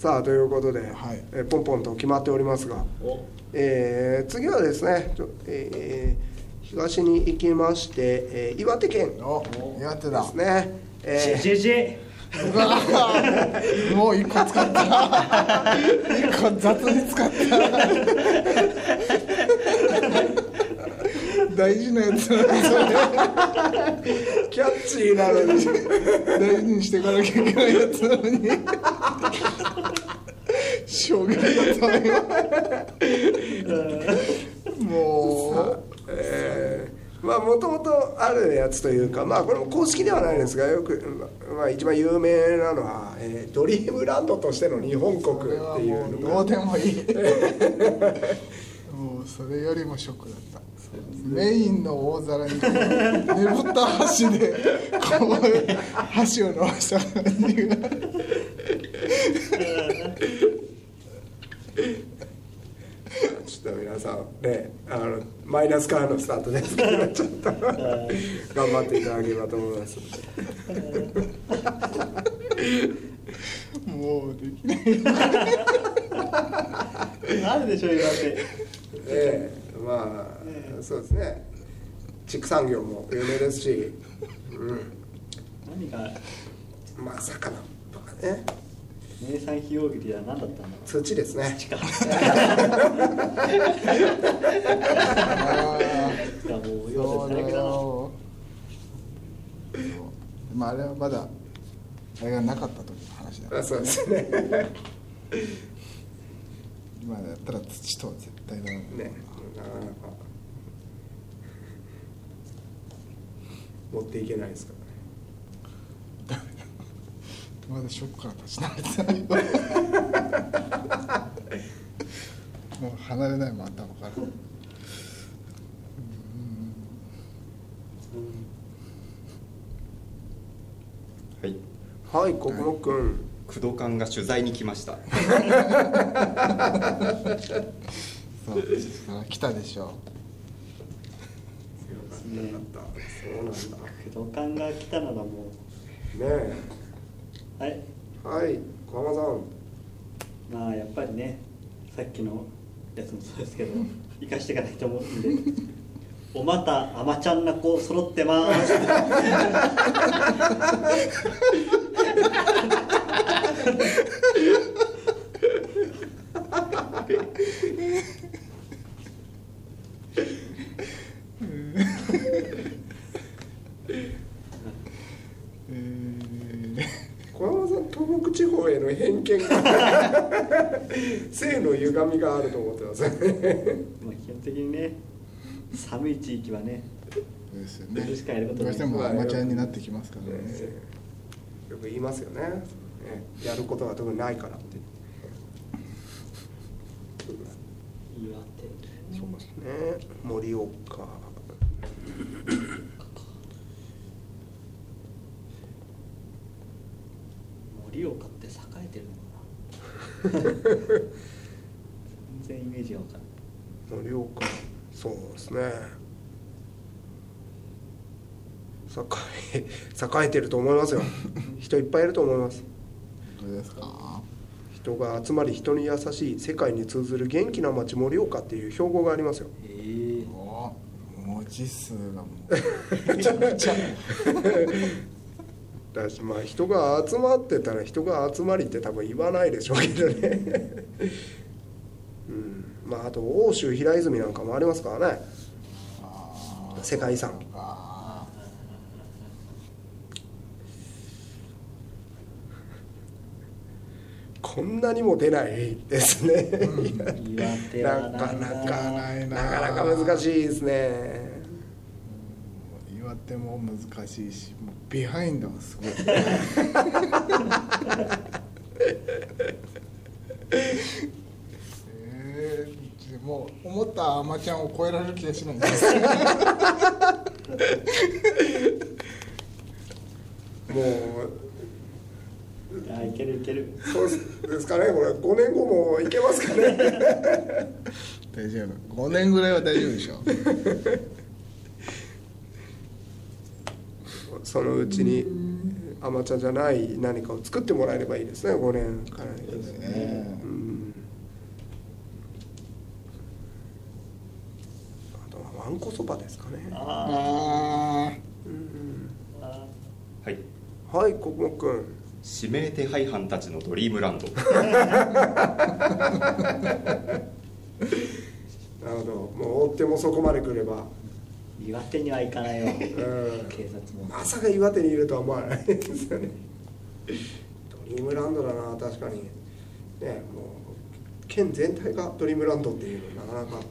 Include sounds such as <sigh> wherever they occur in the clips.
さあということで、はいえーポンポンと決まっておりますが、お。えー次はですね、ちょえー東に行きまして、えー岩手県でお。やってたすね、え <laughs> もう一個使った。一個雑に使った。大事なやつなのにそ <laughs> キャッチーなのに。れ大事にしていかなきゃいけないやつなのに衝撃だったわよもえーまあもともとあるやつというかまあこれも公式ではないですがよく、ままあ、一番有名なのは、えードリームランドとしての日本国っていうもうのがどうでもいい。<laughs> もうそれよりもショックだった。メインの大皿にねぶった箸でこう箸を伸ばした感じが <laughs> ちょっと皆さんねあのマイナスからのスタートですけどちょっと頑張っていただければと思いますもうできない。あるでしょ岩手ええまあそうですね。畜産業も有名ですし、うん、何が？まあ魚とかね名産費用劇は何だったんだろう？土ですね。地下いあやもうだ手最悪だな。よまああれはまだあれがなかった時の話だ。からあそうですね。今だったら土とは絶対だめね。なかなか。持っていけないですからね <laughs> まだショックから立ち直れてないよもう離れないもん頭から。はい、はい国木君。工藤館が取材に来ました。そう来たでしょよかった。よかった。そうなんだ。工藤館が来たならもねうはい。えはい小浜さん。まあやっぱりねさっきのやつもそうですけど <laughs> 生かしていかないと思うんでおまたあまちゃんな子揃ってますえー小浜さん東北地方への偏見が性の歪みがあると思ってます。ねまあ基本的にね寒い地域はねどうしてもアマちゃんになってきますからね。えーよく言いますよね。ね。やることが特にないからって。岩手そうですね。盛岡。盛岡って栄えてるのかな？<laughs> 全然イメージが分かんない盛岡そうですね栄え栄えてると思いますよ人いっぱいいると思いますどうですか人が集まり人に優しい世界に通ずる元気な街盛岡っていう標語がありますよええお文字数がもうめちゃくちゃだ。しまあ人が集まってたら人が集まりって多分言わないでしょうけどねまああと奥州平泉なんかもありますからね。世界遺産。あこんなにも出ないですね、なかなかなかなか難しいですね。ー岩手も難しいしもうビハインドがすごい <laughs> えー、でもう思ったアマちゃんを超えられる気がしないんで。す <laughs> よもう。いやいけるいける。そうですかね。これ5年後もいけますかね。大丈夫。5年ぐらいは大丈夫でしょ。そのうちにアマチュアじゃない何かを作ってもらえればいいですね。5年から。ですね。うんあとはわんこそばですかね。ああうん。はい。はい国木君。指名手配犯たちのドリームランド。<laughs> なるほど。もう追ってもそこまで来れば、ー岩手には行かないよ。うん、警察も。まさか岩手にいるとは思わないですよね。ドリームランドだな確かに。ねもう県全体がドリームランドっていうのなかなか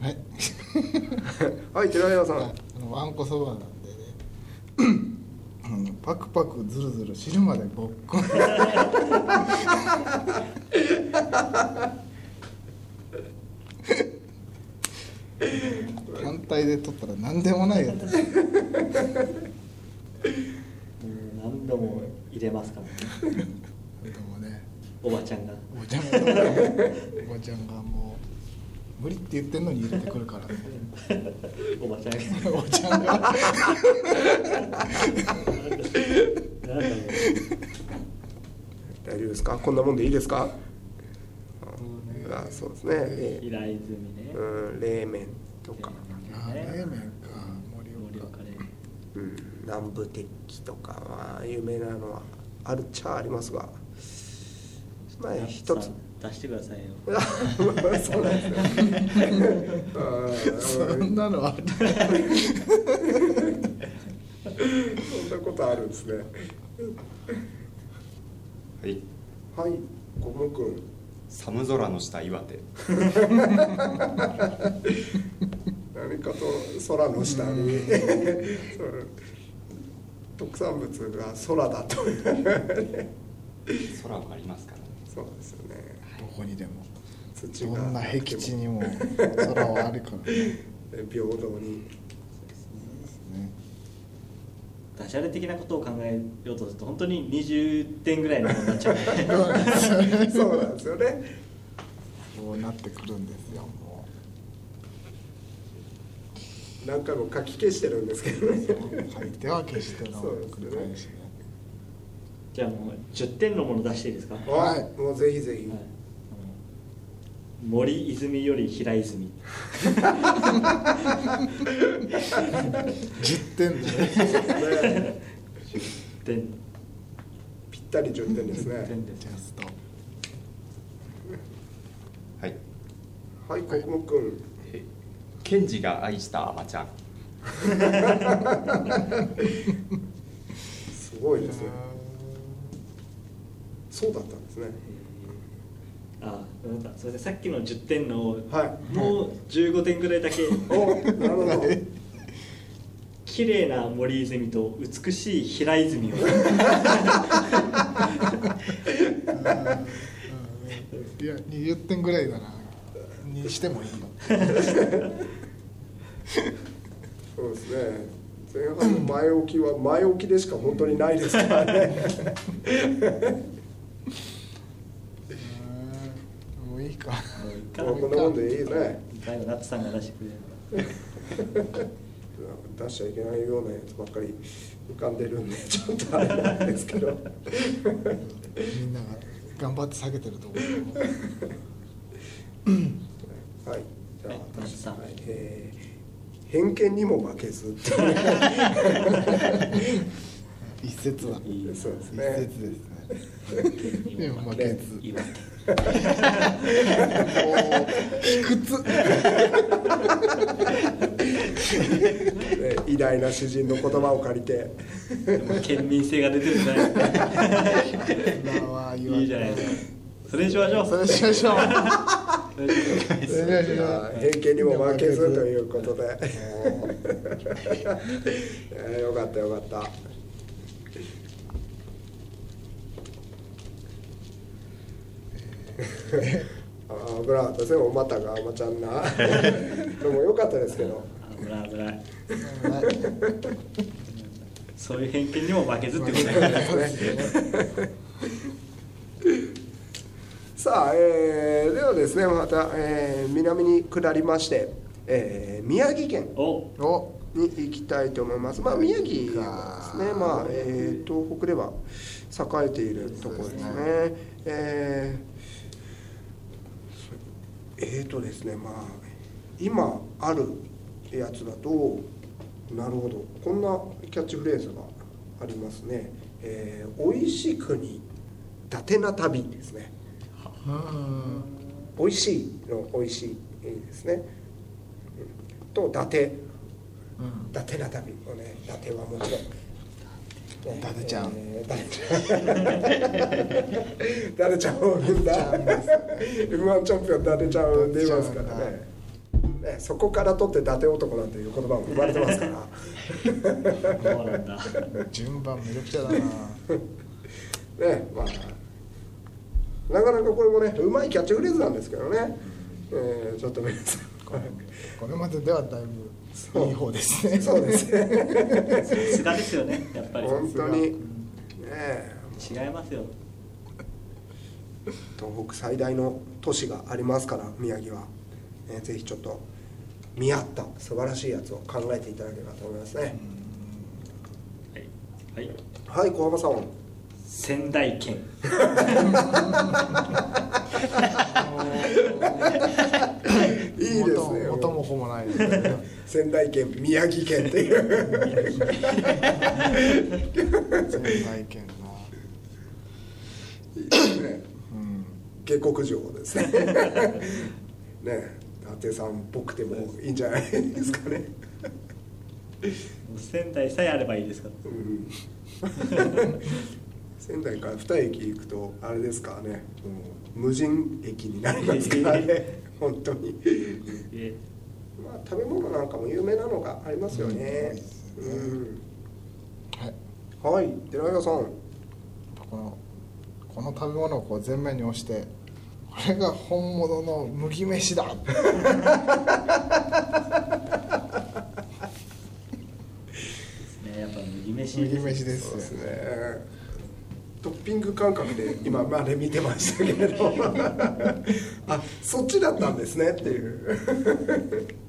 ーはいはい寺山さん。あのわんこそばなんでね。あのパクパクズルズル汁までぼっこん単体で取ったら何でもないやつ。うん何度も入れますからね。でもね。おばちゃんが。おばちゃんがおばちゃんがもう無理って言ってんのに入れてくるから。ねおばちゃんが。おばちゃんが。大丈夫ですか？こんなもんでいいですか？あそうですね。え平泉ね。うん冷麺とか、冷麺か盛盛岡岡でうん、南部鉄器とかまあ有名なのはあるっちゃありますが。まあ一つ出してくださいよ。<laughs> そうなんですねあそーんなのある？そんなことあるんですね。はい。はい小野君。寒空の下岩手。何かと空の下に。<laughs> 特産物が空だと。空がありますからね。そうですよね。どこにでも。どんな僻地にも空はあるからね。平等に。ねダジャレ的なことを考えようとすると本当に20点ぐらいのものになっちゃう。ねそうなんですよね。そうなってくるんですよも何回も書き消してるんですけどね。う書いては消しての繰り返しね。じゃあもう10点のもの出していいですか、はいはいもうぜひぜひ、あの森泉より平泉。10点。で点。ぴったり10点ですね。点です。ジャストはいはい。国木君。えケンジが愛したアマちゃん。<laughs> すごいですね。そうだったんですねあなんかそれでさっきの10点のはい。もう15点ぐらいだけ。おなるほど。綺麗な森泉と美しい平泉を。いや20点ぐらいだな。にしてもいいよ。そうですね。前半の前置きは前置きでしか本当にないですからねか。もうこんなもんでいいね最後ナッツさんが出してくれる出しちゃいけないようなやつばっかり浮かんでるんでちょっとあれなんですけどみんなが頑張って下げてると思うはいじゃあはい私さんはいえー偏見にも負けず一節はそうです一ね節ですねでも負けず卑屈。ね <laughs> 偉大な詩人の言葉を借りて。県民性が出てるじゃないですかいいじゃないですか。それにしましょう。それしましょう。それにしましょう。それしましょう。偏見にも負けずということで。えー <laughs> よかったよかったあ危なかったですね。お股があまちゃんな <laughs> でもよかったですけど。危ない危ない。<laughs> そういう偏見にも負けずってことだよね。さあ、えーではですねまた、えー南に下りましてえー宮城県に行きたいと思います。まあ宮城はですね、まあ、えー東北では栄えているところですね。そうえーえーとですね、まあ今あるやつだとなるほどこんなキャッチフレーズがありますね。えー、美味しくに伊達な旅ですね。うん美味しいの美味しいですね。うんと伊達。うん伊達な旅をね伊達はもちろん。ね。伊達ちゃん。えー伊達ちゃん。伊達ちゃんを生んだ。M1 チャンピオン伊達ちゃんをでいますからね。ねそこから取って伊達男なんていう言葉も生まれてますから。順番めちゃくちゃだな。ねまあなかなかこれもねうまいキャッチフレーズなんですけどね、えーちょっと皆さん。これまでではだいぶいい方ですね。そうです。ねさすがですよねやっぱり。本当に。ねえ違いますよ。東北最大の都市がありますから宮城は、ね、ぜひちょっと見合った素晴らしいやつを考えていただければと思いますね、はい、はい、はい小浜さん仙台県 <laughs> 仙台県宮城県っていう。仙台県な。いいですね。うん。下克上ですね。<laughs> ね伊達さんっぽくてもいいんじゃないですかね、仙台さえあればいいですか？らうん、仙台から二駅行くとあれですからね。もう無人駅になりますからね。本当に。えまあ食べ物なんかも有名なのがありますよね。はいうん。はい。寺岩さん。このこの食べ物をこう前面に押してこれが本物の麦飯だ。ですね。やっぱ麦飯麦飯ですそうですね。トッピング感覚で今まで見てましたけれど。<laughs> あそっちだったんですねっていう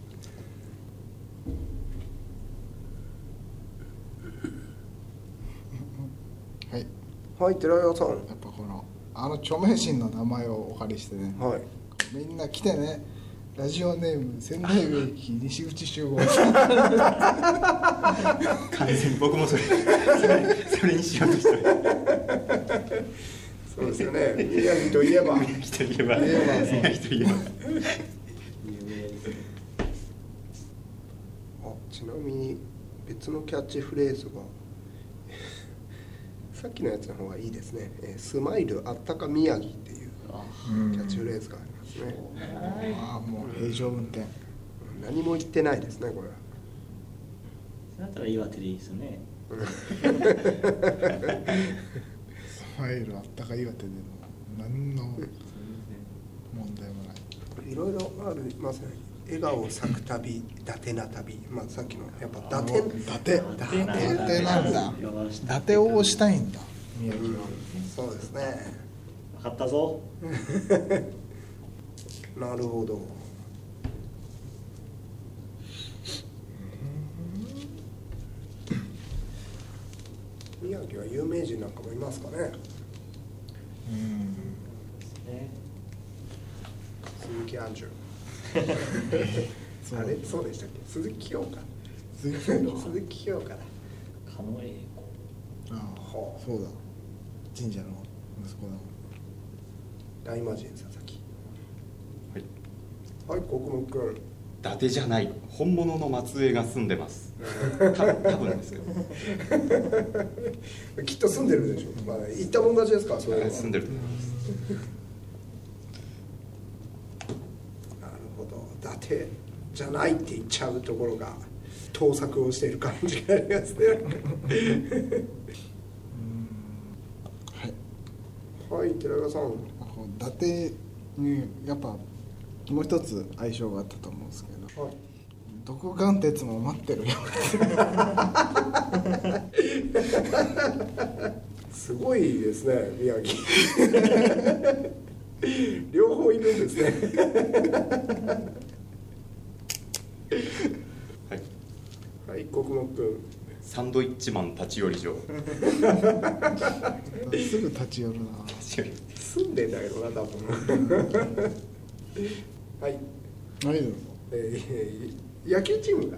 はいはい寺岩さん。やっぱこのあの著名人の名前をお借りしてね。はい。みんな来てね。ラジオネーム仙台駅西口集合。完全に僕もそれそれそれにしようとしそうですよね。宮城といえば。宮城といえば。言えば。そう宮城といえば。あちなみに別のキャッチフレーズがさっきのやつの方がいいですね「えースマイルあったか宮城」っていうキャッチフレーズがありますね。ああもう平常運転。何も言ってないですねこれだったら岩手でいいですよねスマイルあったか岩手でも何の問題もない。いろいろありますね笑顔咲く旅伊達な旅。まあさっきのやっぱ伊達伊達。伊達。なんだ伊達なんだ。伊達をしたいんだ。宮城はそうですね。分かったぞ。<laughs> なるほど。宮城は有名人なんかもいますかね。うん。ね。鈴木杏樹そうあれ？そうでしたっけ？鈴木京香。鈴木京香。だ。狩野英孝。ああ。はあそうだ。神社の息子だ。大魔神佐々木。はい。はい国分君。伊達じゃない。本物の末裔が住んでます。<laughs> 多分多分ですけど。<laughs> きっと住んでるでしょ、まあ、行ったもん勝ちですからそれは。住んでると思いますなるほど伊達じゃないって言っちゃうところが盗作をしている感じがありますね。はい。はい寺川さん。伊達にやっぱもう一つ相性があったと思うんですけどはい。独眼鉄も待ってるよすごいですね宮城。<laughs> 両方いるんですねはい。はい国木君サンドイッチマン立ち寄り場すぐ立ち寄るな。立ち寄り住んでんだけどな多分。はい。何だろえー野球チームが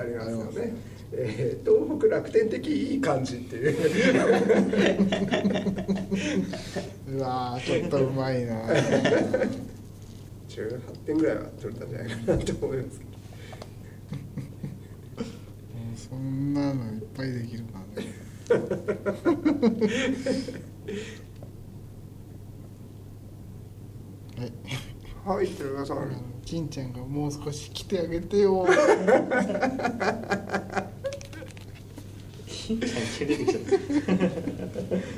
ありますよはいえー東北楽天的いい感じっていう。ううわーちょっとうまいな。<laughs> 18点ぐらいは取れたんじゃないかなと思いますけどもうそんなのいっぱいできるからね。はい。はい寺川さん。金ちゃんがもう少し来てあげてよ。金ちゃん急に出てきちゃった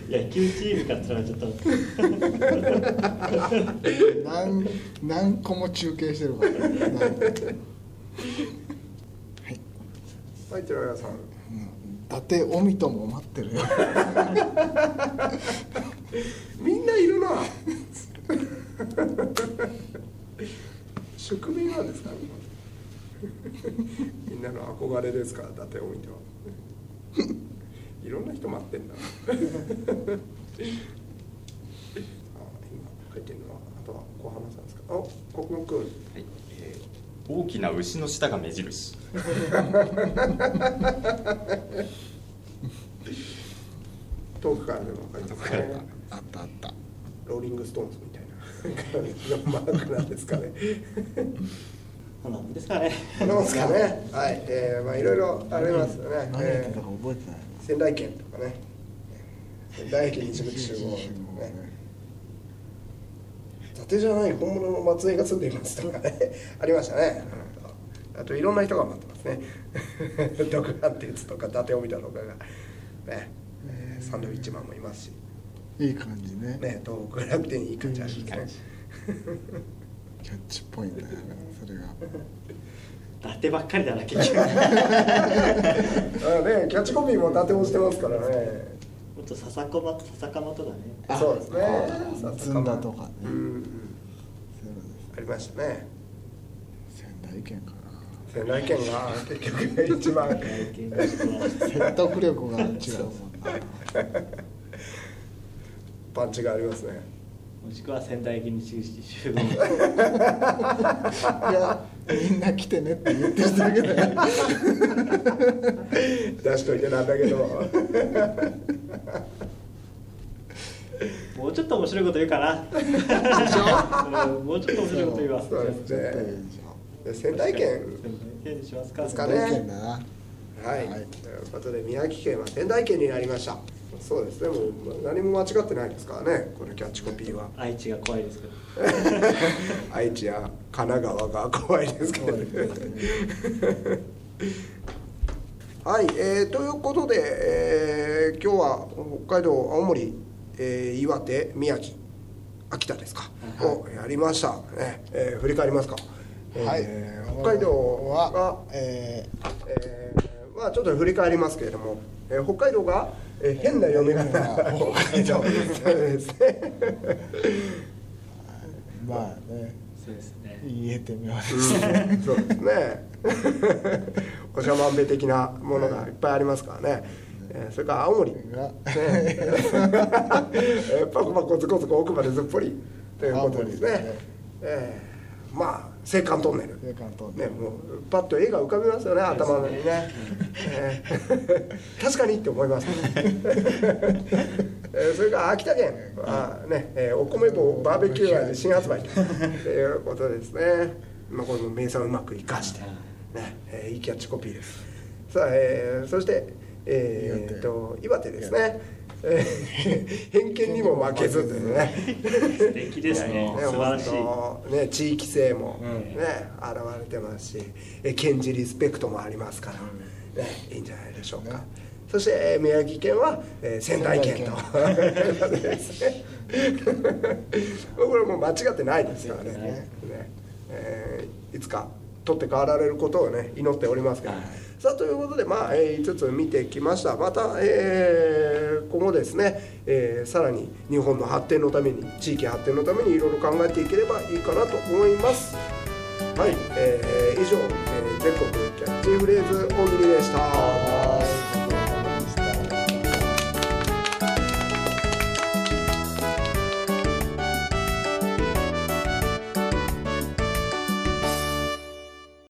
野球チームかっちゃった何何個も中継してるからねはい寺川さん。うん。伊達オミとも待ってるよ。<laughs> みんないるな。宿命なんですか？<laughs> みんなの憧れですから伊達を見ては。<laughs> いろんな人待ってんだ。あ今書いてるのはあとは小浜さんですか？あ国木君。はい。えー大きな牛の舌が目印。<laughs> 遠くからでも分かりますね。あったあった。ローリングストーンズみたいな。なんですかね。こんなんですかね。こんなもんですかね。はい、えー、まあいろいろありますよね、何？やったか覚えてない。ー仙台県とかね。仙台駅西口集合。とかね伊達じゃない本物の松江が住んでいますとかね <laughs> ありましたね、うんあといろんな人が待ってますね。<laughs> 独眼鉄とか伊達を見たとかがね、えーサンドウィッチマンもいますし。いい感じね。ね東北楽天いい感じありますね。キャッチっぽいんだよねそれが。伊達ばっかりだな結局。<laughs> ねキャッチコピーも伊達をしてますからねっと笹かま笹かまとかね。あそうですね。あずんだとかねうんうん。そうありましたねです仙台県か仙台県が結局一番。説得力が違うもんな。<laughs> パンチがありますね。もしくは仙台駅に集して集合。いやみんな来てねって言ってるだけだよ。出しといてなんだけど。もうちょっと面白いこと言うかな。うん。もうちょっと面白いこと言うわそうですね。仙台県仙台県にしますか仙台県だな。はい、はい。ということで宮城県は仙台県になりましたそうですねもう何も間違ってないですからねこのキャッチコピーは。愛知が怖いですけど。<laughs> 愛知や神奈川が怖いですけどね。<laughs> はい、えーということで、えー今日は北海道青森、えー岩手宮城秋田ですか、をやりました。ね、えー振り返りますか、はい。えー北海道がは、ええーまあちょっと振り返りますけれども、えー北海道が、えー変な読み方。北海道そうですね。ーまあね。そうですね。言えてみます。うん。そうですね。おしゃまんべ的なものがいっぱいありますからね、えーそれから青森、ね、がえーパコパコズコズコ奥までずっぽりということですね。ね。えーまあ青函トンネル。青函トンネル。ね、もうパッと絵が浮かびますよね頭の中にね、<laughs> えー確かにって思います、<laughs> えーそれから秋田県はね、えーお米棒バーベキュー味新発売ということですね、まあ、これも名産をうまく生かして、ねえーいいキャッチコピーです。さあ、えーそして、えー、と岩手ですね、え <laughs> ー偏見にも負けずというね。素敵ですね。素晴らしい。ね地域性もうん。ね、現れてますしえ県知リスペクトもありますから、ね、いいんじゃないでしょうか、ねそしてえー宮城県は、えー仙台県と。ことですねこれもう間違ってないですからね。ね、えーいつか取って代わられることをね祈っておりますけど、はいさあということで、まあえー5つ見てきましたまた、えー今後ですね、えーさらに日本の発展のために地域発展のためにいろいろ考えていければいいかなと思います。はい、えー以上、えー全国キャッチフレーズ大喜利でした。